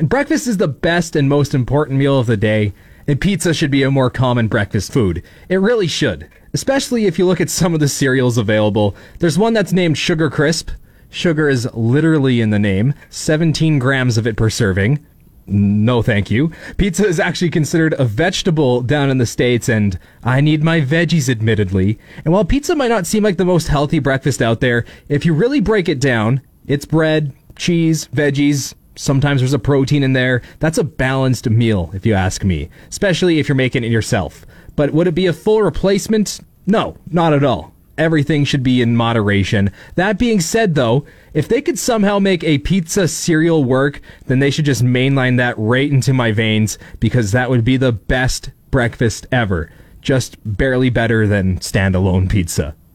And breakfast is the best and most important meal of the day, and pizza should be a more common breakfast food. It really should. Especially if you look at some of the cereals available. There's one that's named Sugar Crisp. Sugar is literally in the name, 17 grams of it per serving. No, thank you. Pizza is actually considered a vegetable down in the States, and I need my veggies, admittedly. And while pizza might not seem like the most healthy breakfast out there, if you really break it down, it's bread, cheese, veggies, Sometimes there's a protein in there. That's a balanced meal, if you ask me, especially if you're making it yourself. But would it be a full replacement? No, not at all. Everything should be in moderation. That being said, though, if they could somehow make a pizza cereal work, then they should just mainline that right into my veins because that would be the best breakfast ever. Just barely better than standalone pizza.